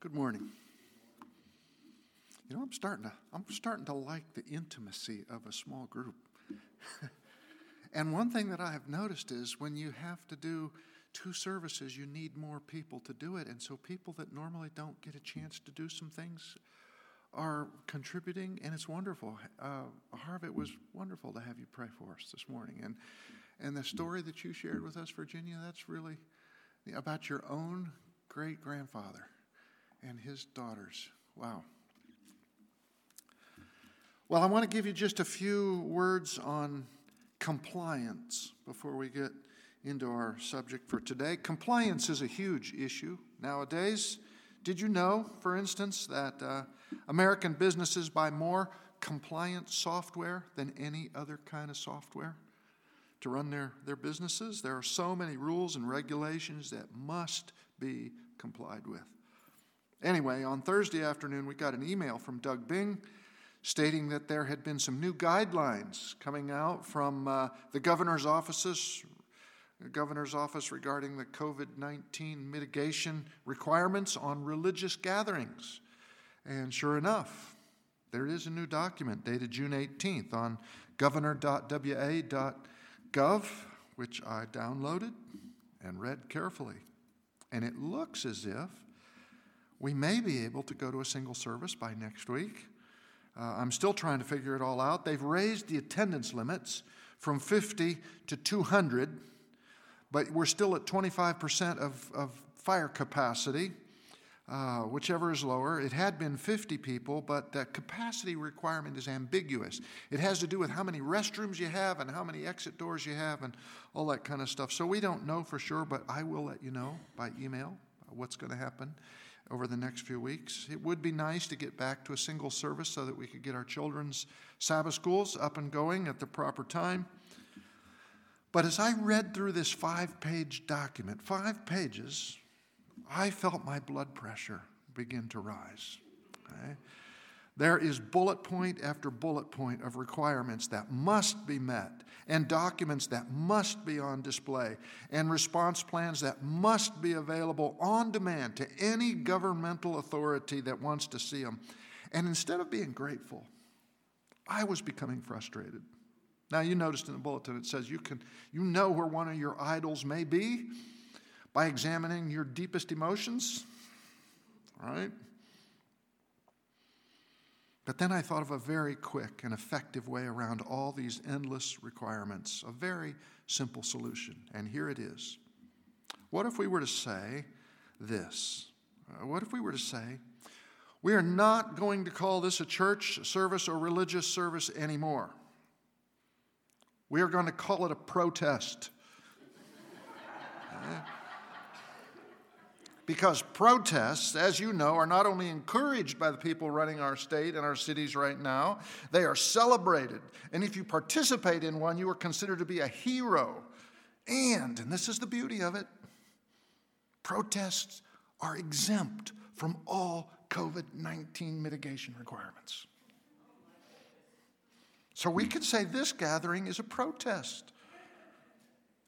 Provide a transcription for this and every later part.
Good morning. You know, I'm starting to I'm starting to like the intimacy of a small group. and one thing that I have noticed is when you have to do two services, you need more people to do it. And so people that normally don't get a chance to do some things are contributing, and it's wonderful. Uh, Harv, it was wonderful to have you pray for us this morning. And, and the story that you shared with us, Virginia, that's really about your own great grandfather and his daughters. Wow. Well, I want to give you just a few words on compliance before we get into our subject for today. Compliance is a huge issue nowadays. Did you know, for instance, that uh, American businesses buy more compliance software than any other kind of software to run their, their businesses? There are so many rules and regulations that must be complied with. Anyway, on Thursday afternoon, we got an email from Doug Bing stating that there had been some new guidelines coming out from uh, the governor's offices, the governor's office regarding the COVID 19 mitigation requirements on religious gatherings. And sure enough, there is a new document dated June 18th on governor.wa.gov, which I downloaded and read carefully. And it looks as if we may be able to go to a single service by next week. Uh, I'm still trying to figure it all out. They've raised the attendance limits from 50 to 200, but we're still at 25% of, of fire capacity, uh, whichever is lower. It had been 50 people, but the capacity requirement is ambiguous. It has to do with how many restrooms you have and how many exit doors you have and all that kind of stuff. So we don't know for sure, but I will let you know by email what's going to happen over the next few weeks. It would be nice to get back to a single service so that we could get our children's Sabbath schools up and going at the proper time. But as I read through this five page document, five pages, I felt my blood pressure begin to rise. Okay? There is bullet point after bullet point of requirements that must be met, and documents that must be on display, and response plans that must be available on demand to any governmental authority that wants to see them. And instead of being grateful, I was becoming frustrated. Now, you noticed in the bulletin it says you, can, you know where one of your idols may be by examining your deepest emotions, right? But then I thought of a very quick and effective way around all these endless requirements, a very simple solution. And here it is. What if we were to say this? Uh, what if we were to say, we are not going to call this a church service or religious service anymore? We are going to call it a protest. because protests, as you know, are not only encouraged by the people running our state and our cities right now, they are celebrated. And if you participate in one, you are considered to be a hero. And, and this is the beauty of it, protests are exempt from all COVID 19 mitigation requirements. So we could say this gathering is a protest.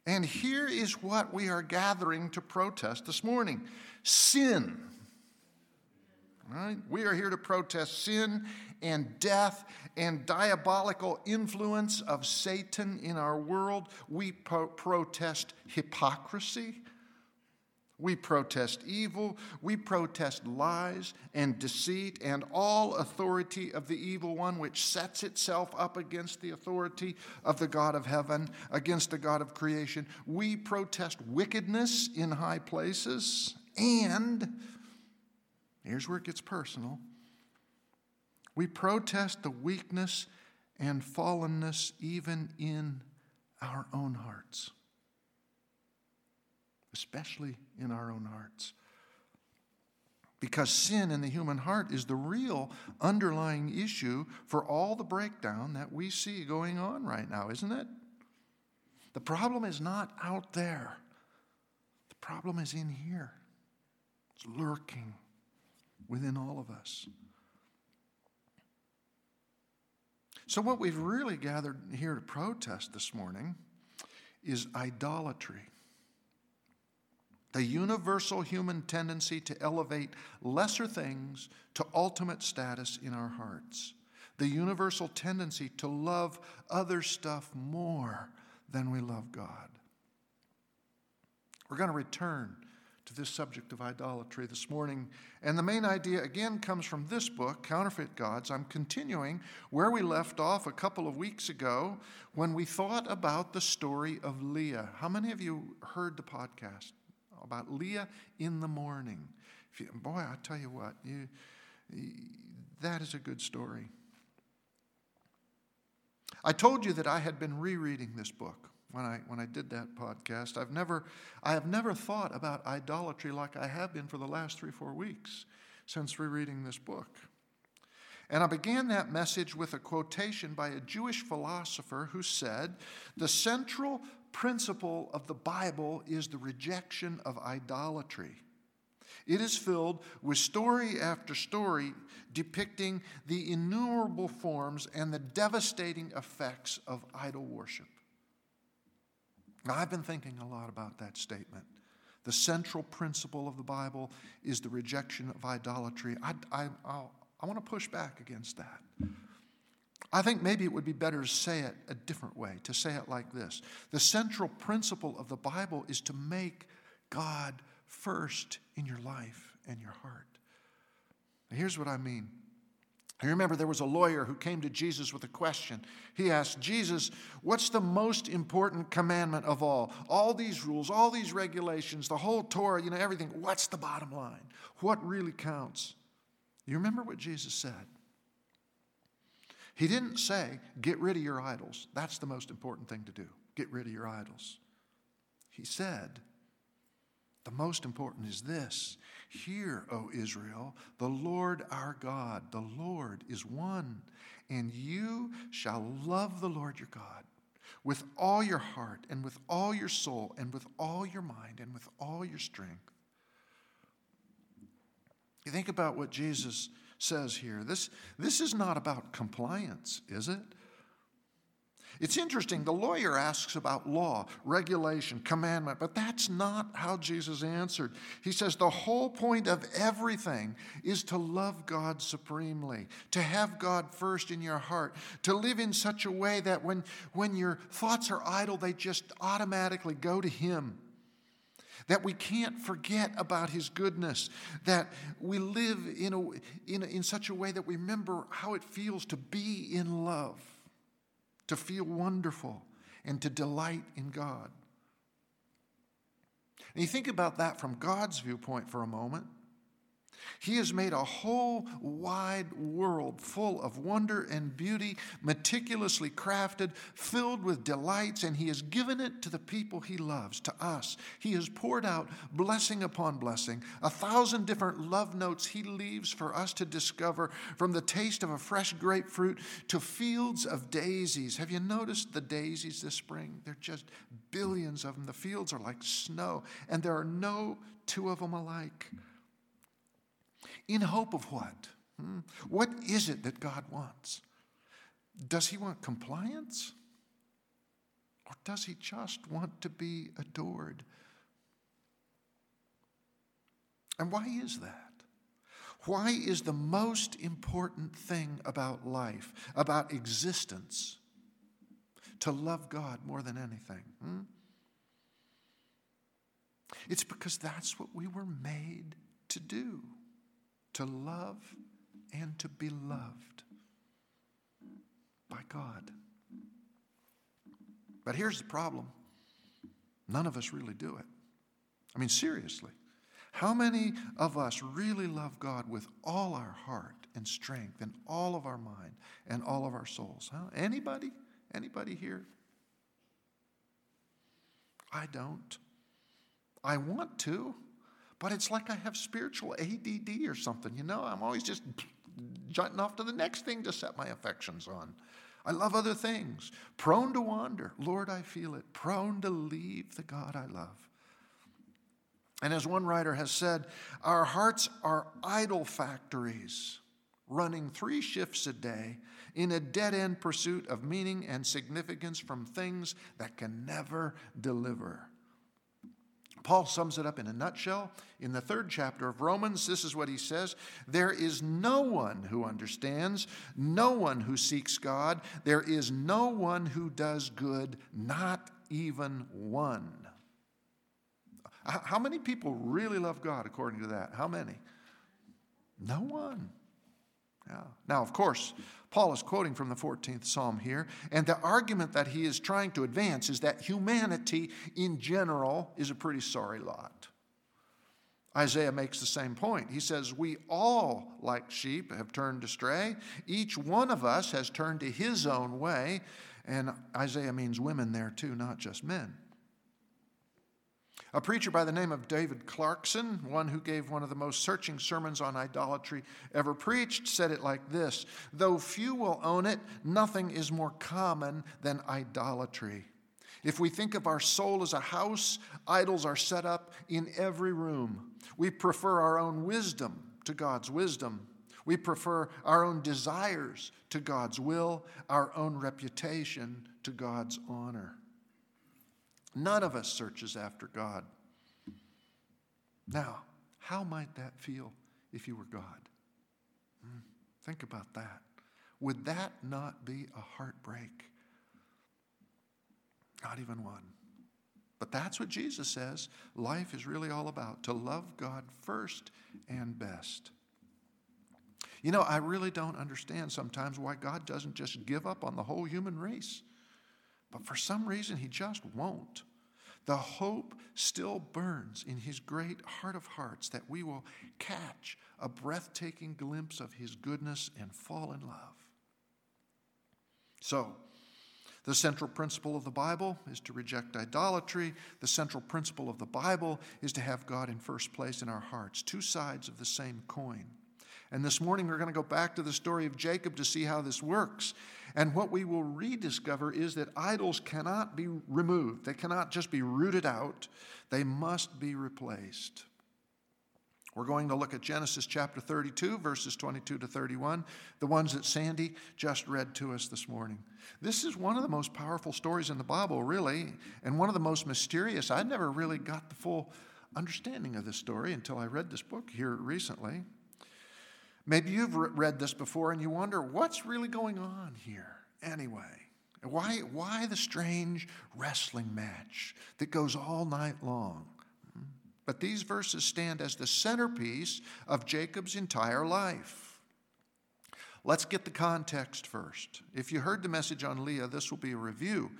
And here is what we are gathering to protest this morning sin. We are here to protest sin and death and diabolical influence of Satan in our world. We pro- protest hypocrisy we protest evil. We protest lies and deceit and all authority of the evil one, which sets itself up against the authority of the God of heaven, against the God of creation. We protest wickedness in high places. And here's where it gets personal we protest the weakness and fallenness even in our own hearts especially in our own hearts. Because sin in the human heart is the real underlying issue for all the breakdown that we see going on right now, isn't it? The problem is not out there, the problem is in here. It's lurking within all of us. So, what we've really gathered here to protest this morning is idolatry the universal human tendency to elevate lesser things to ultimate status in our hearts, the universal tendency to love other stuff more than we love God. We're going to return to this subject of idolatry this morning. And the main idea, again, comes from this book, Counterfeit Gods. I'm continuing where we left off a couple of weeks ago when we thought about the story of Leah. How many of you heard the podcast? About Leah in the morning. You, boy, I tell you what, you, that is a good story. I told you that I had been rereading this book when I, when I did that podcast. I've never, I have never thought about idolatry like I have been for the last three, four weeks since rereading this book. And I began that message with a quotation by a Jewish philosopher who said, The central principle of the Bible is the rejection of idolatry. It is filled with story after story depicting the innumerable forms and the devastating effects of idol worship. Now, I've been thinking a lot about that statement. The central principle of the Bible is the rejection of idolatry. I, I, I want to push back against that. I think maybe it would be better to say it a different way, to say it like this The central principle of the Bible is to make God first in your life and your heart. Here's what I mean. I remember there was a lawyer who came to Jesus with a question. He asked, Jesus, what's the most important commandment of all? All these rules, all these regulations, the whole Torah, you know, everything. What's the bottom line? What really counts? You remember what Jesus said? He didn't say, get rid of your idols. That's the most important thing to do. Get rid of your idols. He said, the most important is this Hear, O Israel, the Lord our God, the Lord is one, and you shall love the Lord your God with all your heart, and with all your soul, and with all your mind, and with all your strength. You think about what Jesus says here. This, this is not about compliance, is it? It's interesting. The lawyer asks about law, regulation, commandment, but that's not how Jesus answered. He says the whole point of everything is to love God supremely, to have God first in your heart, to live in such a way that when, when your thoughts are idle, they just automatically go to Him that we can't forget about His goodness, that we live in, a, in, in such a way that we remember how it feels to be in love, to feel wonderful, and to delight in God. And you think about that from God's viewpoint for a moment. He has made a whole wide world full of wonder and beauty, meticulously crafted, filled with delights, and He has given it to the people He loves, to us. He has poured out blessing upon blessing, a thousand different love notes He leaves for us to discover, from the taste of a fresh grapefruit to fields of daisies. Have you noticed the daisies this spring? They're just billions of them. The fields are like snow, and there are no two of them alike. In hope of what? Hmm? What is it that God wants? Does He want compliance? Or does He just want to be adored? And why is that? Why is the most important thing about life, about existence, to love God more than anything? Hmm? It's because that's what we were made to do to love and to be loved by God. But here's the problem none of us really do it. I mean, seriously. How many of us really love God with all our heart and strength and all of our mind and all of our souls? Huh? Anybody? Anybody here? I don't. I want to. But it's like I have spiritual ADD or something, you know? I'm always just jutting off to the next thing to set my affections on. I love other things. Prone to wander. Lord, I feel it. Prone to leave the God I love. And as one writer has said, our hearts are idol factories running three shifts a day in a dead end pursuit of meaning and significance from things that can never deliver. Paul sums it up in a nutshell in the third chapter of Romans. This is what he says There is no one who understands, no one who seeks God, there is no one who does good, not even one. How many people really love God according to that? How many? No one. Yeah. Now, of course, Paul is quoting from the 14th Psalm here, and the argument that he is trying to advance is that humanity in general is a pretty sorry lot. Isaiah makes the same point. He says, We all, like sheep, have turned astray. Each one of us has turned to his own way. And Isaiah means women there too, not just men. A preacher by the name of David Clarkson, one who gave one of the most searching sermons on idolatry ever preached, said it like this Though few will own it, nothing is more common than idolatry. If we think of our soul as a house, idols are set up in every room. We prefer our own wisdom to God's wisdom. We prefer our own desires to God's will, our own reputation to God's honor. None of us searches after God. Now, how might that feel if you were God? Hmm, think about that. Would that not be a heartbreak? Not even one. But that's what Jesus says life is really all about to love God first and best. You know, I really don't understand sometimes why God doesn't just give up on the whole human race. But for some reason, he just won't. The hope still burns in his great heart of hearts that we will catch a breathtaking glimpse of his goodness and fall in love. So, the central principle of the Bible is to reject idolatry. The central principle of the Bible is to have God in first place in our hearts, two sides of the same coin. And this morning we're going to go back to the story of Jacob to see how this works. And what we will rediscover is that idols cannot be removed, they cannot just be rooted out, they must be replaced. We're going to look at Genesis chapter 32, verses 22 to 31, the ones that Sandy just read to us this morning. This is one of the most powerful stories in the Bible, really, and one of the most mysterious. I never really got the full understanding of this story until I read this book here recently. Maybe you've read this before and you wonder what's really going on here anyway? Why, why the strange wrestling match that goes all night long? But these verses stand as the centerpiece of Jacob's entire life. Let's get the context first. If you heard the message on Leah, this will be a review.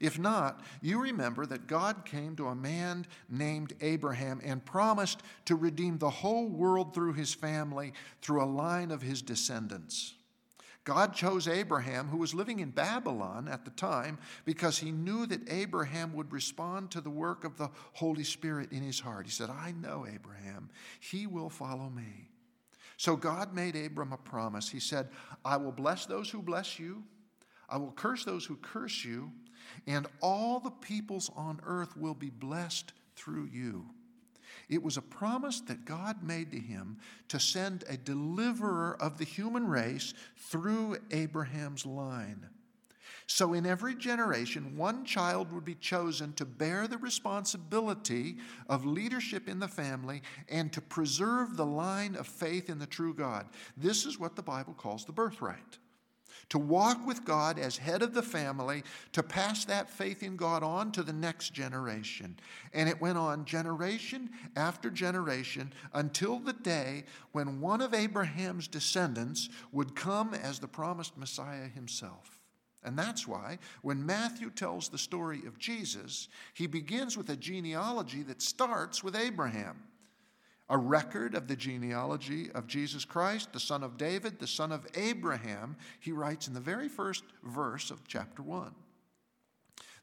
If not, you remember that God came to a man named Abraham and promised to redeem the whole world through his family, through a line of his descendants. God chose Abraham, who was living in Babylon at the time, because he knew that Abraham would respond to the work of the Holy Spirit in his heart. He said, I know Abraham, he will follow me. So God made Abram a promise. He said, I will bless those who bless you, I will curse those who curse you, and all the peoples on earth will be blessed through you. It was a promise that God made to him to send a deliverer of the human race through Abraham's line. So, in every generation, one child would be chosen to bear the responsibility of leadership in the family and to preserve the line of faith in the true God. This is what the Bible calls the birthright to walk with God as head of the family, to pass that faith in God on to the next generation. And it went on generation after generation until the day when one of Abraham's descendants would come as the promised Messiah himself. And that's why when Matthew tells the story of Jesus, he begins with a genealogy that starts with Abraham a record of the genealogy of Jesus Christ, the son of David, the son of Abraham, he writes in the very first verse of chapter 1.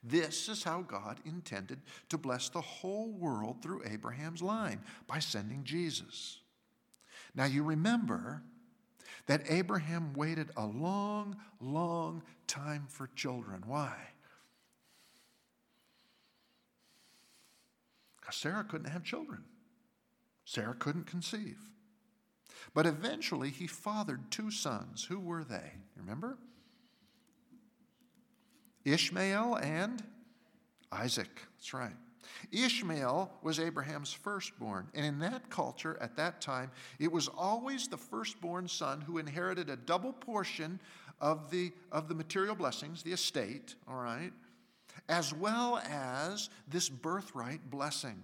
This is how God intended to bless the whole world through Abraham's line by sending Jesus. Now you remember that Abraham waited a long, long time for children. Why? Because Sarah couldn't have children. Sarah couldn't conceive. But eventually he fathered two sons. Who were they? Remember? Ishmael and Isaac. That's right. Ishmael was Abraham's firstborn, and in that culture at that time, it was always the firstborn son who inherited a double portion of the, of the material blessings, the estate, all right, as well as this birthright blessing.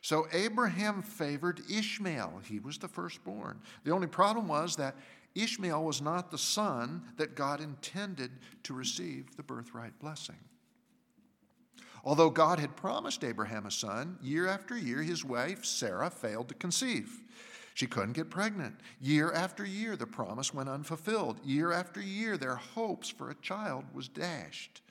So Abraham favored Ishmael. He was the firstborn. The only problem was that Ishmael was not the son that God intended to receive the birthright blessing. Although God had promised Abraham a son, year after year his wife Sarah failed to conceive. She couldn't get pregnant. Year after year, the promise went unfulfilled. Year after year, their hopes for a child was dashed.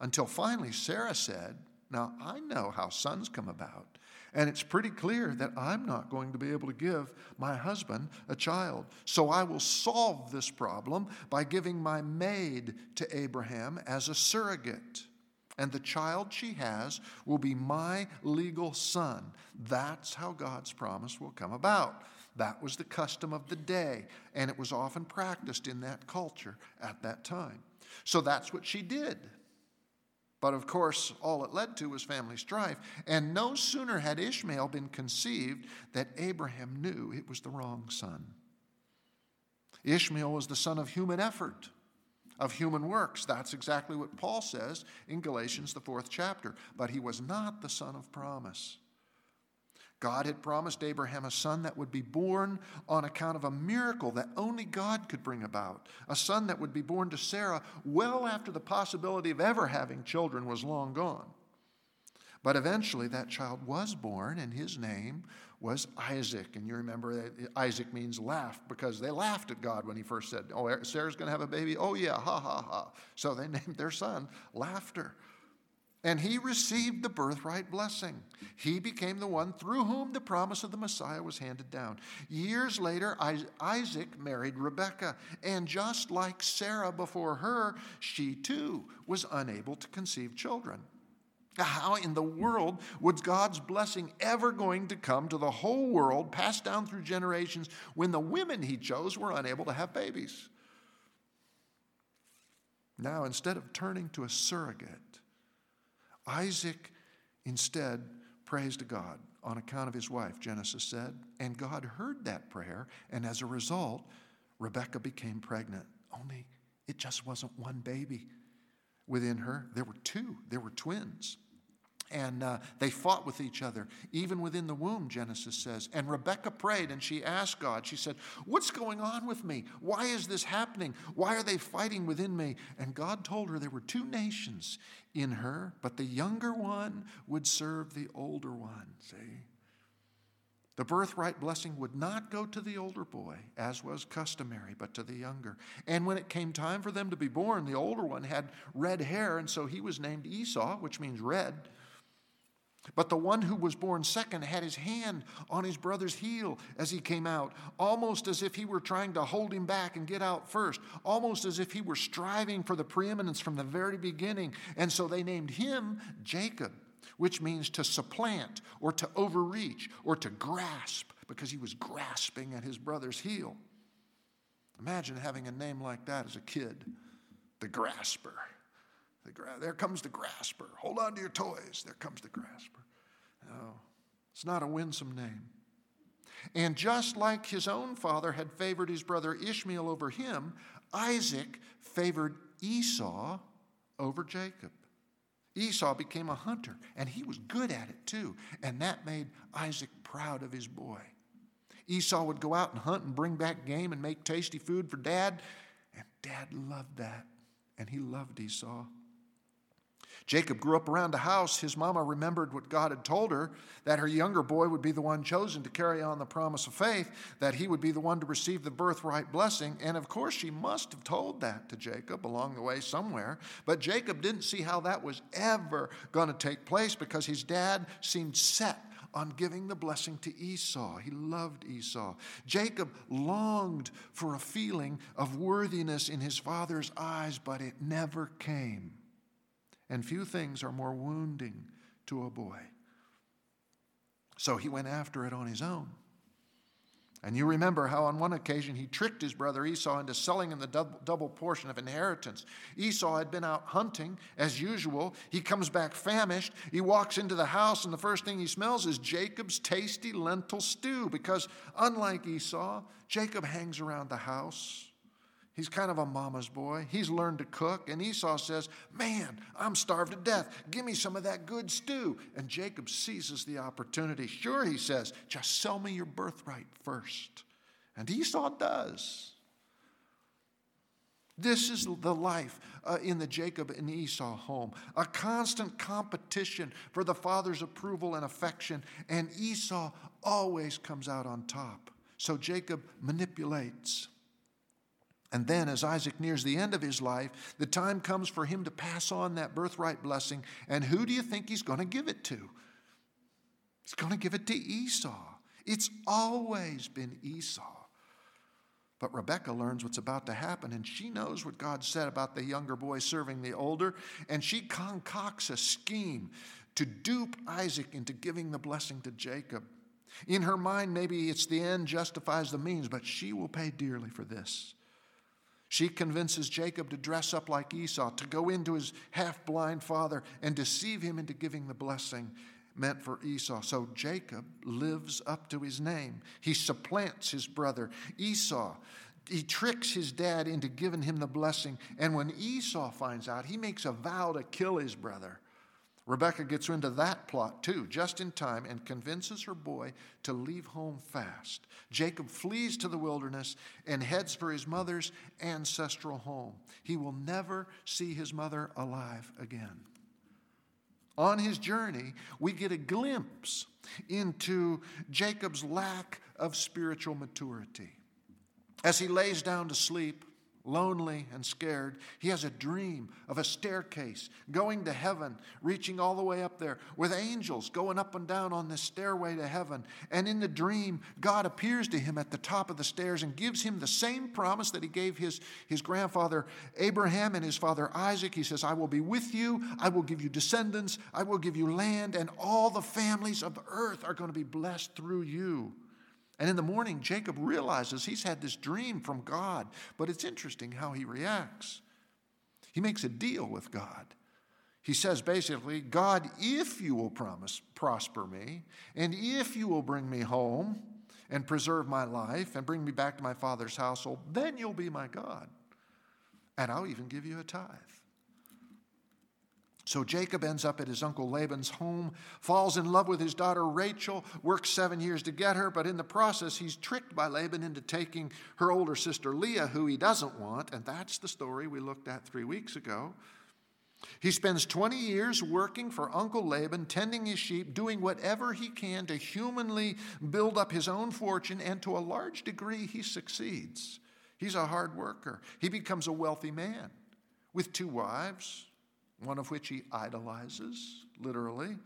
Until finally, Sarah said, Now I know how sons come about, and it's pretty clear that I'm not going to be able to give my husband a child. So I will solve this problem by giving my maid to Abraham as a surrogate and the child she has will be my legal son. That's how God's promise will come about. That was the custom of the day, and it was often practiced in that culture at that time. So that's what she did. But of course, all it led to was family strife. And no sooner had Ishmael been conceived that Abraham knew it was the wrong son. Ishmael was the son of human effort of human works. That's exactly what Paul says in Galatians, the fourth chapter. But he was not the son of promise. God had promised Abraham a son that would be born on account of a miracle that only God could bring about. A son that would be born to Sarah well after the possibility of ever having children was long gone. But eventually that child was born, and his name was Isaac. And you remember that Isaac means laugh because they laughed at God when he first said, Oh, Sarah's going to have a baby. Oh, yeah, ha, ha, ha. So they named their son Laughter. And he received the birthright blessing. He became the one through whom the promise of the Messiah was handed down. Years later, Isaac married Rebekah. And just like Sarah before her, she too was unable to conceive children. How in the world was God's blessing ever going to come to the whole world, passed down through generations, when the women he chose were unable to have babies? Now, instead of turning to a surrogate, Isaac instead prays to God on account of his wife, Genesis said, and God heard that prayer, and as a result, Rebecca became pregnant. Only it just wasn't one baby within her, there were two, there were twins. And uh, they fought with each other, even within the womb, Genesis says. And Rebecca prayed and she asked God, she said, What's going on with me? Why is this happening? Why are they fighting within me? And God told her there were two nations in her, but the younger one would serve the older one. See? The birthright blessing would not go to the older boy, as was customary, but to the younger. And when it came time for them to be born, the older one had red hair, and so he was named Esau, which means red. But the one who was born second had his hand on his brother's heel as he came out, almost as if he were trying to hold him back and get out first, almost as if he were striving for the preeminence from the very beginning. And so they named him Jacob, which means to supplant or to overreach or to grasp, because he was grasping at his brother's heel. Imagine having a name like that as a kid, the grasper. The gra- there comes the grasper. Hold on to your toys. There comes the grasper. No, it's not a winsome name. And just like his own father had favored his brother Ishmael over him, Isaac favored Esau over Jacob. Esau became a hunter, and he was good at it too, and that made Isaac proud of his boy. Esau would go out and hunt and bring back game and make tasty food for dad, and dad loved that, and he loved Esau. Jacob grew up around a house. His mama remembered what God had told her that her younger boy would be the one chosen to carry on the promise of faith, that he would be the one to receive the birthright blessing. And of course, she must have told that to Jacob along the way somewhere. But Jacob didn't see how that was ever going to take place because his dad seemed set on giving the blessing to Esau. He loved Esau. Jacob longed for a feeling of worthiness in his father's eyes, but it never came and few things are more wounding to a boy. So he went after it on his own. And you remember how on one occasion he tricked his brother Esau into selling him the double, portion of inheritance. Esau had been out hunting as usual. He comes back famished. He walks into the house, and the first thing he smells is Jacob's tasty lentil stew because, unlike Esau, Jacob hangs around the house. He's kind of a mama's boy. He's learned to cook. And Esau says, Man, I'm starved to death. Give me some of that good stew. And Jacob seizes the opportunity. Sure, he says, just sell me your birthright first. And Esau does. This is the life uh, in the Jacob and Esau home a constant competition for the father's approval and affection, and Esau always comes out on top. So Jacob manipulates. And then, as Isaac nears the end of his life, the time comes for him to pass on that birthright blessing. And who do you think he's going to give it to? He's going to give it to Esau. It's always been Esau. But Rebecca learns what's about to happen, and she knows what God said about the younger boy serving the older, and she concocts a scheme to dupe Isaac into giving the blessing to Jacob. In her mind, maybe it's the end justifies the means, but she will pay dearly for this. She convinces Jacob to dress up like Esau, to go into his half blind father and deceive him into giving the blessing meant for Esau. So Jacob lives up to his name. He supplants his brother Esau. He tricks his dad into giving him the blessing. And when Esau finds out, he makes a vow to kill his brother. Rebecca gets into that plot too, just in time, and convinces her boy to leave home fast. Jacob flees to the wilderness and heads for his mother's ancestral home. He will never see his mother alive again. On his journey, we get a glimpse into Jacob's lack of spiritual maturity. As he lays down to sleep, lonely and scared, he has a dream of a staircase going to heaven, reaching all the way up there, with angels going up and down on this stairway to heaven. And in the dream, God appears to him at the top of the stairs and gives him the same promise that he gave his, his grandfather Abraham and his father Isaac. He says, I will be with you, I will give you descendants, I will give you land, and all the families of the earth are going to be blessed through you. And in the morning, Jacob realizes he's had this dream from God, but it's interesting how he reacts. He makes a deal with God. He says basically, God, if you will promise prosper me, and if you will bring me home and preserve my life and bring me back to my father's household, then you'll be my God. And I'll even give you a tithe. So Jacob ends up at his uncle Laban's home, falls in love with his daughter Rachel, works seven years to get her, but in the process, he's tricked by Laban into taking her older sister Leah, who he doesn't want, and that's the story we looked at three weeks ago. He spends 20 years working for Uncle Laban, tending his sheep, doing whatever he can to humanly build up his own fortune, and to a large degree, he succeeds. He's a hard worker. He becomes a wealthy man with two wives, one of which he idolizes, literally,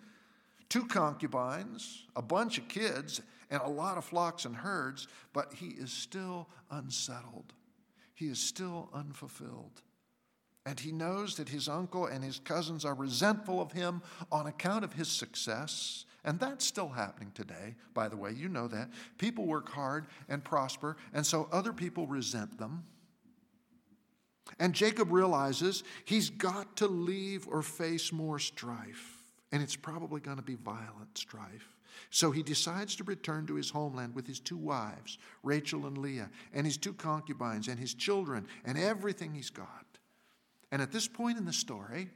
two concubines, a bunch of kids, and a lot of flocks and herds, but he is still unsettled. He is still unfulfilled. And he knows that his uncle and his cousins are resentful of him on account of his success. And that's still happening today, by the way. You know that. People work hard and prosper, and so other people resent them. And Jacob realizes he's got to leave or face more strife. And it's probably going to be violent strife. So he decides to return to his homeland with his two wives, Rachel and Leah, and his two concubines, and his children, and everything he's got. And at this point in the story,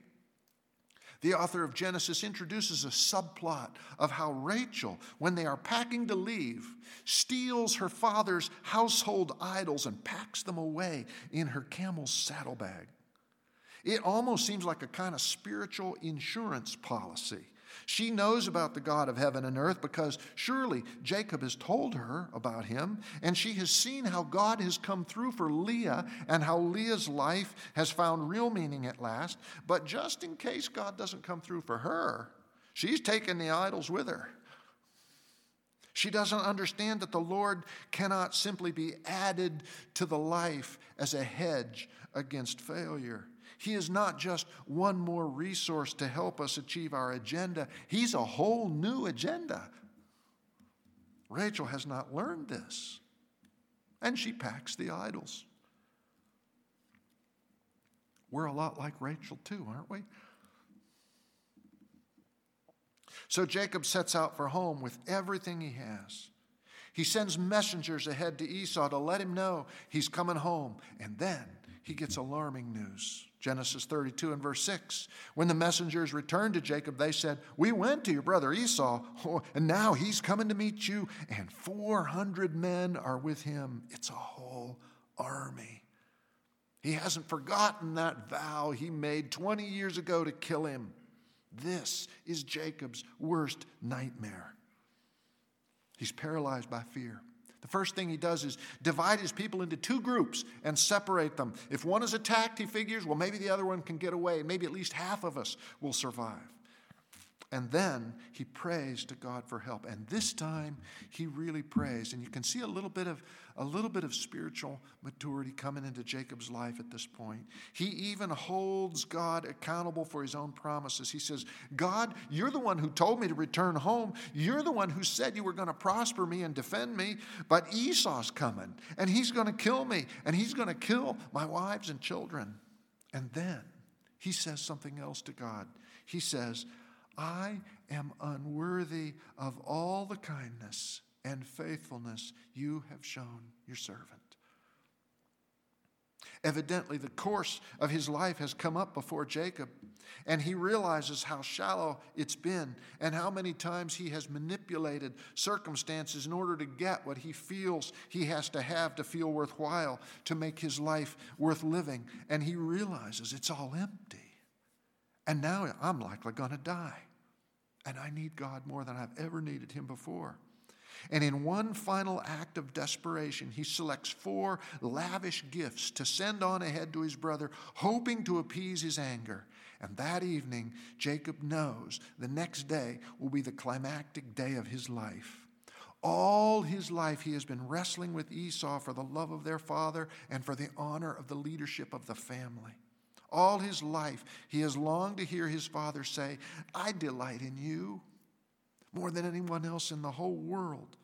the author of Genesis introduces a subplot of how Rachel, when they are packing to leave, steals her father's household idols and packs them away in her camel's saddlebag. It almost seems like a kind of spiritual insurance policy. She knows about the God of heaven and earth because surely Jacob has told her about him, and she has seen how God has come through for Leah and how Leah's life has found real meaning at last. But just in case God doesn't come through for her, she's taken the idols with her. She doesn't understand that the Lord cannot simply be added to the life as a hedge against failure. He is not just one more resource to help us achieve our agenda, He's a whole new agenda. Rachel has not learned this. and she packs the idols. We're a lot like Rachel, too, aren't we? So Jacob sets out for home with everything he has. He sends messengers ahead to Esau to let him know he's coming home. And then he gets alarming news. Genesis 32 and verse 6. When the messengers returned to Jacob, they said, We went to your brother Esau, and now he's coming to meet you, and 400 men are with him. It's a whole army. He hasn't forgotten that vow he made 20 years ago to kill him. This is Jacob's worst nightmare. He's paralyzed by fear. The first thing he does is divide his people into two groups and separate them. If one is attacked, he figures, well, maybe the other one can get away. Maybe at least half of us will survive. And then he prays to God for help. And this time he really prays. And you can see a little bit of a little bit of spiritual maturity coming into Jacob's life at this point. He even holds God accountable for his own promises. He says, God, you're the one who told me to return home. You're the one who said you were going to prosper me and defend me. But Esau's coming, and he's going to kill me, and he's going to kill my wives and children. And then he says something else to God. He says, I am unworthy of all the kindness and faithfulness you have shown your servant. Evidently, the course of his life has come up before Jacob, and he realizes how shallow it's been and how many times he has manipulated circumstances in order to get what he feels he has to have to feel worthwhile, to make his life worth living. And he realizes it's all empty. And now I'm likely going to die. And I need God more than I've ever needed Him before. And in one final act of desperation, he selects four lavish gifts to send on ahead to his brother, hoping to appease his anger. And that evening, Jacob knows the next day will be the climactic day of his life. All his life, he has been wrestling with Esau for the love of their father and for the honor of the leadership of the family. All his life, he has longed to hear his father say, I delight in you more than anyone else in the whole world.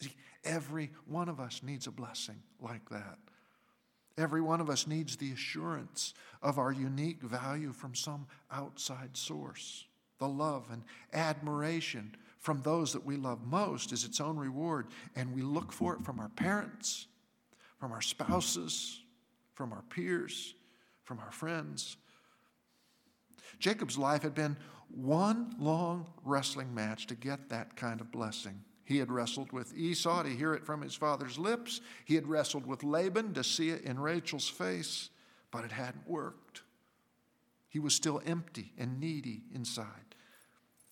See, every one of us needs a blessing like that. Every one of us needs the assurance of our unique value from some outside source. The love and admiration from those that we love most is its own reward, and we look for it from our parents, from our spouses, from our peers, from our friends. Jacob's life had been one long wrestling match to get that kind of blessing. He had wrestled with Esau to hear it from his father's lips. He had wrestled with Laban to see it in Rachel's face, but it hadn't worked. He was still empty and needy inside.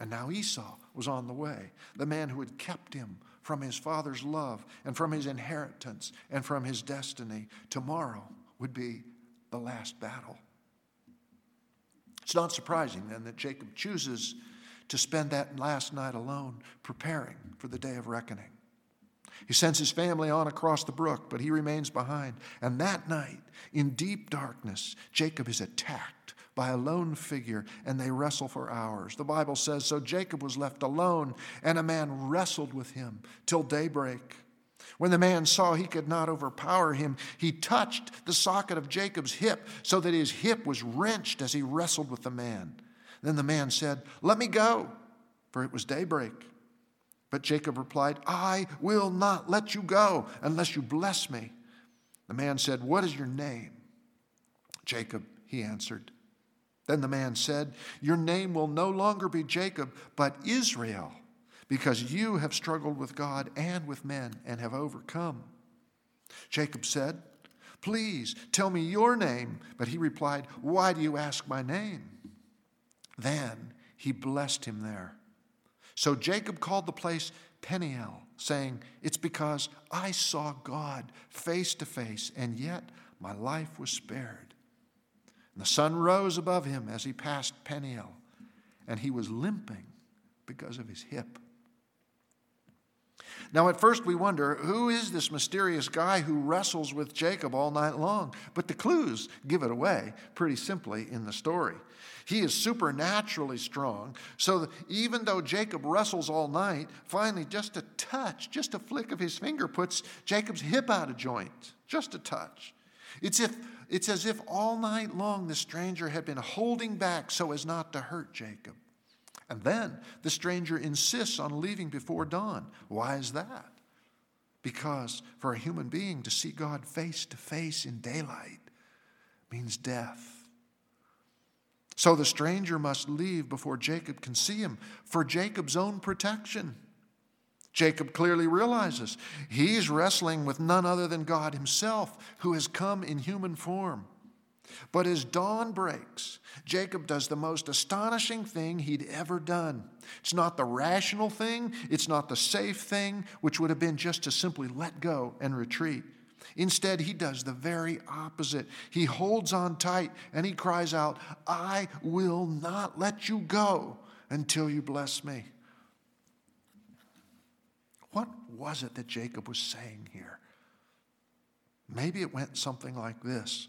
And now Esau was on the way, the man who had kept him from his father's love and from his inheritance and from his destiny. Tomorrow would be the last battle. It's not surprising then that Jacob chooses to spend that last night alone preparing for the day of reckoning. He sends his family on across the brook, but he remains behind. And that night, in deep darkness, Jacob is attacked by a lone figure, and they wrestle for hours. The Bible says So Jacob was left alone, and a man wrestled with him till daybreak. When the man saw he could not overpower him, he touched the socket of Jacob's hip so that his hip was wrenched as he wrestled with the man. Then the man said, Let me go, for it was daybreak. But Jacob replied, I will not let you go unless you bless me. The man said, What is your name? Jacob, he answered. Then the man said, Your name will no longer be Jacob, but Israel because you have struggled with God and with men and have overcome. Jacob said, Please tell me your name. But he replied, Why do you ask my name? Then he blessed him there. So Jacob called the place Peniel, saying, It's because I saw God face to face, and yet my life was spared. And the sun rose above him as he passed Peniel, and he was limping because of his hip. Now, at first, we wonder who is this mysterious guy who wrestles with Jacob all night long? But the clues give it away pretty simply in the story. He is supernaturally strong, so even though Jacob wrestles all night, finally, just a touch, just a flick of his finger puts Jacob's hip out of joint. Just a touch. It's, if, it's as if all night long the stranger had been holding back so as not to hurt Jacob. And then the stranger insists on leaving before dawn. Why is that? Because for a human being to see God face to face in daylight means death. So the stranger must leave before Jacob can see him for Jacob's own protection. Jacob clearly realizes he's wrestling with none other than God himself, who has come in human form. But as dawn breaks, Jacob does the most astonishing thing he'd ever done. It's not the rational thing, it's not the safe thing, which would have been just to simply let go and retreat. Instead, he does the very opposite. He holds on tight and he cries out, I will not let you go until you bless me. What was it that Jacob was saying here? Maybe it went something like this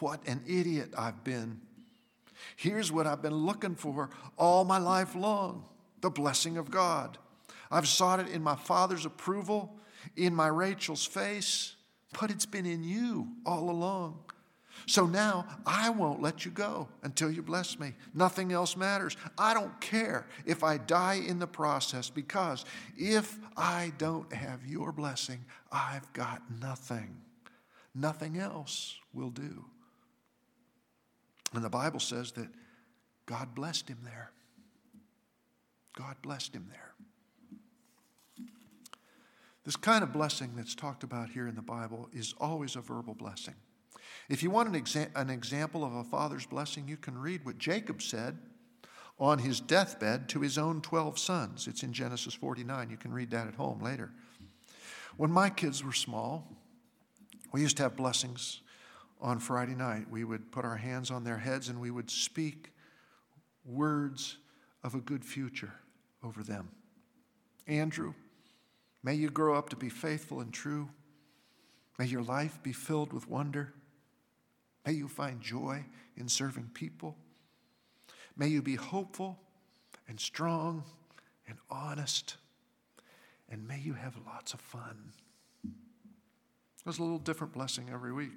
What an idiot I've been. Here's what I've been looking for all my life long the blessing of God. I've sought it in my father's approval in my Rachel's face, but it's been in you all along. So now I won't let you go until you bless me. Nothing else matters. I don't care if I die in the process because if I don't have your blessing, I've got nothing. Nothing else will do. And the Bible says that God blessed him there. God blessed him there. This kind of blessing that's talked about here in the Bible is always a verbal blessing. If you want an, exa- an example of a father's blessing, you can read what Jacob said on his deathbed to his own 12 sons. It's in Genesis 49. You can read that at home later. When my kids were small, we used to have blessings on Friday night. We would put our hands on their heads and we would speak words of a good future over them. Andrew, May you grow up to be faithful and true. May your life be filled with wonder. May you find joy in serving people. May you be hopeful and strong and honest. And may you have lots of fun. There's a little different blessing every week.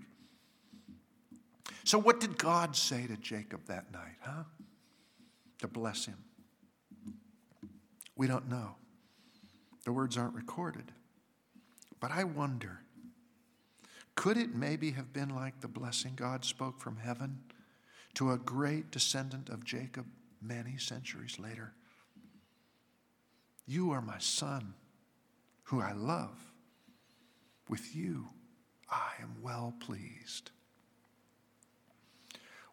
So, what did God say to Jacob that night, huh? To bless him? We don't know. The words aren't recorded. But I wonder could it maybe have been like the blessing God spoke from heaven to a great descendant of Jacob many centuries later? You are my son, who I love. With you, I am well pleased.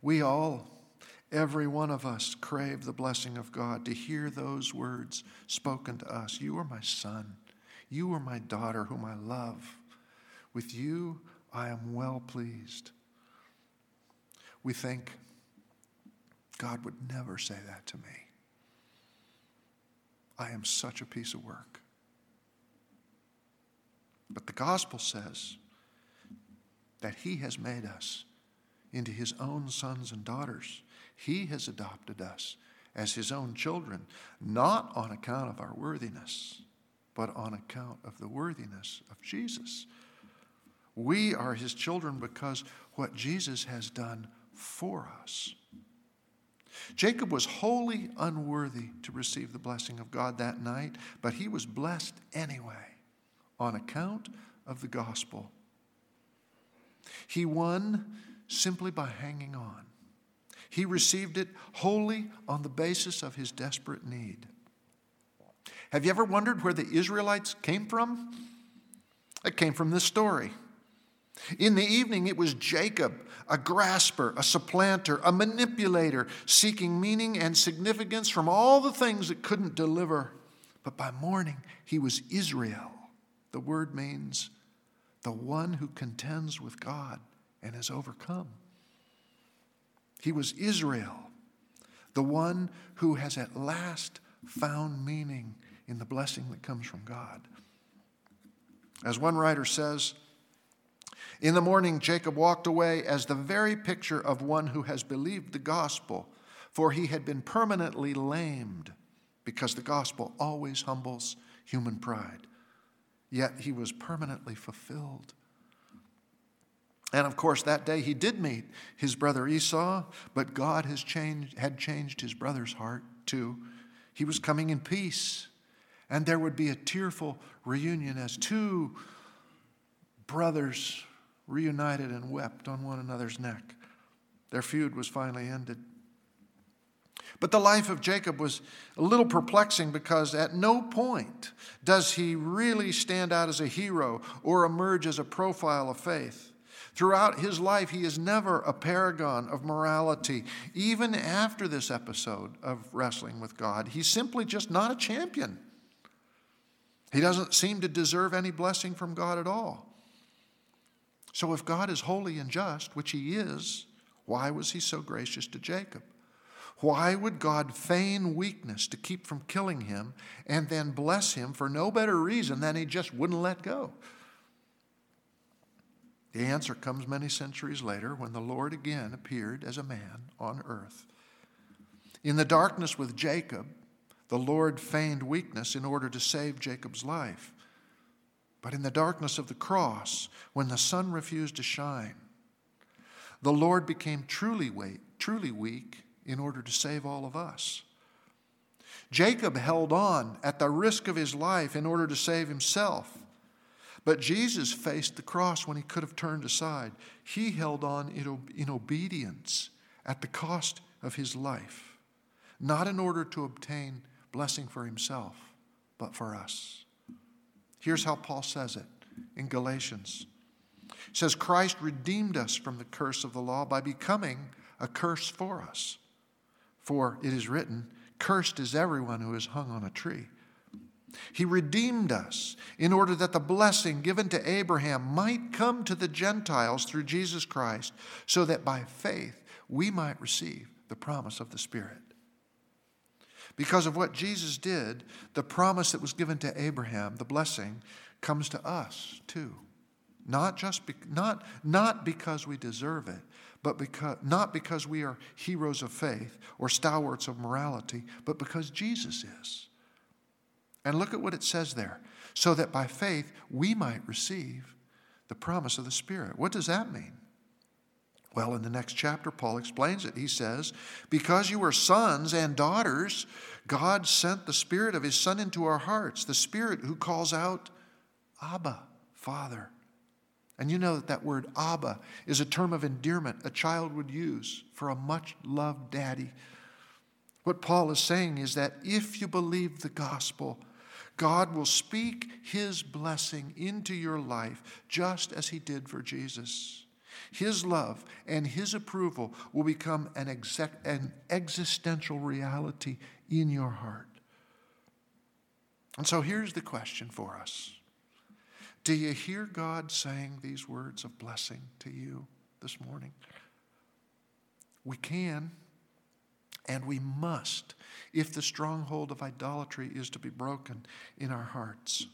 We all Every one of us crave the blessing of God to hear those words spoken to us. You are my son. You are my daughter, whom I love. With you, I am well pleased. We think God would never say that to me. I am such a piece of work. But the gospel says that He has made us into His own sons and daughters. He has adopted us as His own children, not on account of our worthiness, but on account of the worthiness of Jesus. We are His children because what Jesus has done for us. Jacob was wholly unworthy to receive the blessing of God that night, but he was blessed anyway on account of the gospel. He won simply by hanging on. He received it wholly on the basis of his desperate need. Have you ever wondered where the Israelites came from? It came from this story. In the evening, it was Jacob, a grasper, a supplanter, a manipulator, seeking meaning and significance from all the things that couldn't deliver. But by morning, he was Israel. The word means the one who contends with God and has overcome. He was Israel, the one who has at last found meaning in the blessing that comes from God. As one writer says, in the morning, Jacob walked away as the very picture of one who has believed the gospel, for he had been permanently lamed, because the gospel always humbles human pride. Yet he was permanently fulfilled. And of course, that day he did meet his brother Esau, but God has changed, had changed his brother's heart too. He was coming in peace, and there would be a tearful reunion as two brothers reunited and wept on one another's neck. Their feud was finally ended. But the life of Jacob was a little perplexing because at no point does he really stand out as a hero or emerge as a profile of faith. Throughout his life, he is never a paragon of morality. Even after this episode of wrestling with God, he's simply just not a champion. He doesn't seem to deserve any blessing from God at all. So, if God is holy and just, which he is, why was he so gracious to Jacob? Why would God feign weakness to keep from killing him and then bless him for no better reason than he just wouldn't let go? The answer comes many centuries later when the Lord again appeared as a man on earth. In the darkness with Jacob, the Lord feigned weakness in order to save Jacob's life. But in the darkness of the cross, when the sun refused to shine, the Lord became truly weak, truly weak in order to save all of us. Jacob held on at the risk of his life in order to save himself. But Jesus faced the cross when he could have turned aside. He held on in obedience at the cost of his life, not in order to obtain blessing for himself, but for us. Here's how Paul says it in Galatians. Says, Christ redeemed us from the curse of the law by becoming a curse for us. For it is written, Cursed is everyone who is hung on a tree. He redeemed us in order that the blessing given to Abraham might come to the Gentiles through Jesus Christ, so that by faith we might receive the promise of the Spirit. Because of what Jesus did, the promise that was given to Abraham, the blessing, comes to us too. Not just be, not, not because we deserve it, but because, not because we are heroes of faith or stalwarts of morality, but because Jesus is. And look at what it says there so that by faith we might receive the promise of the Spirit. What does that mean? Well, in the next chapter, Paul explains it. He says, Because you are sons and daughters, God sent the Spirit of His Son into our hearts, the Spirit who calls out, Abba, Father. And you know that that word Abba is a term of endearment a child would use for a much loved daddy. What Paul is saying is that if you believe the gospel, God will speak His blessing into your life just as He did for Jesus. His love and His approval will become an, exec- an existential reality in your heart. And so here's the question for us Do you hear God saying these words of blessing to you this morning? We can and we must if the stronghold of idolatry is to be broken in our hearts.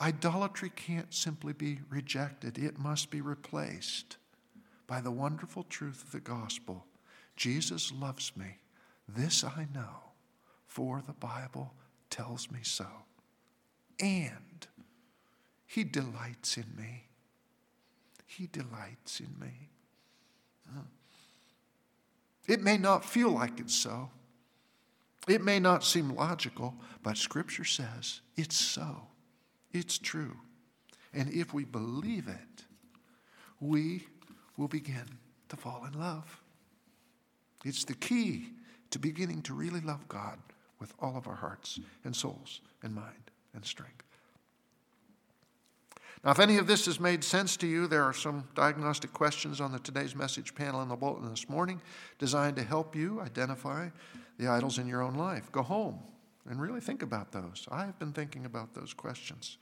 Idolatry can't simply be rejected, it must be replaced by the wonderful truth of the gospel Jesus loves me. This I know, for the Bible tells me so. And he delights in me. He delights in me. Hmm. It may not feel like it's so. It may not seem logical, but Scripture says it's so. It's true. And if we believe it, we will begin to fall in love. It's the key to beginning to really love God with all of our hearts and souls and mind and strength. Now, if any of this has made sense to you, there are some diagnostic questions on the today's message panel in the bulletin this morning designed to help you identify the idols in your own life. Go home and really think about those. I have been thinking about those questions.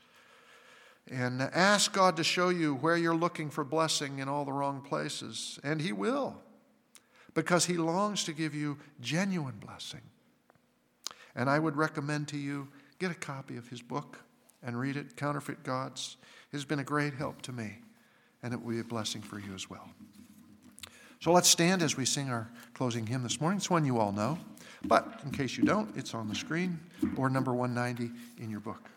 And ask God to show you where you're looking for blessing in all the wrong places. And He will, because He longs to give you genuine blessing. And I would recommend to you get a copy of his book and read it, Counterfeit Gods. It has been a great help to me, and it will be a blessing for you as well. So let's stand as we sing our closing hymn this morning. It's one you all know, but in case you don't, it's on the screen or number 190 in your book.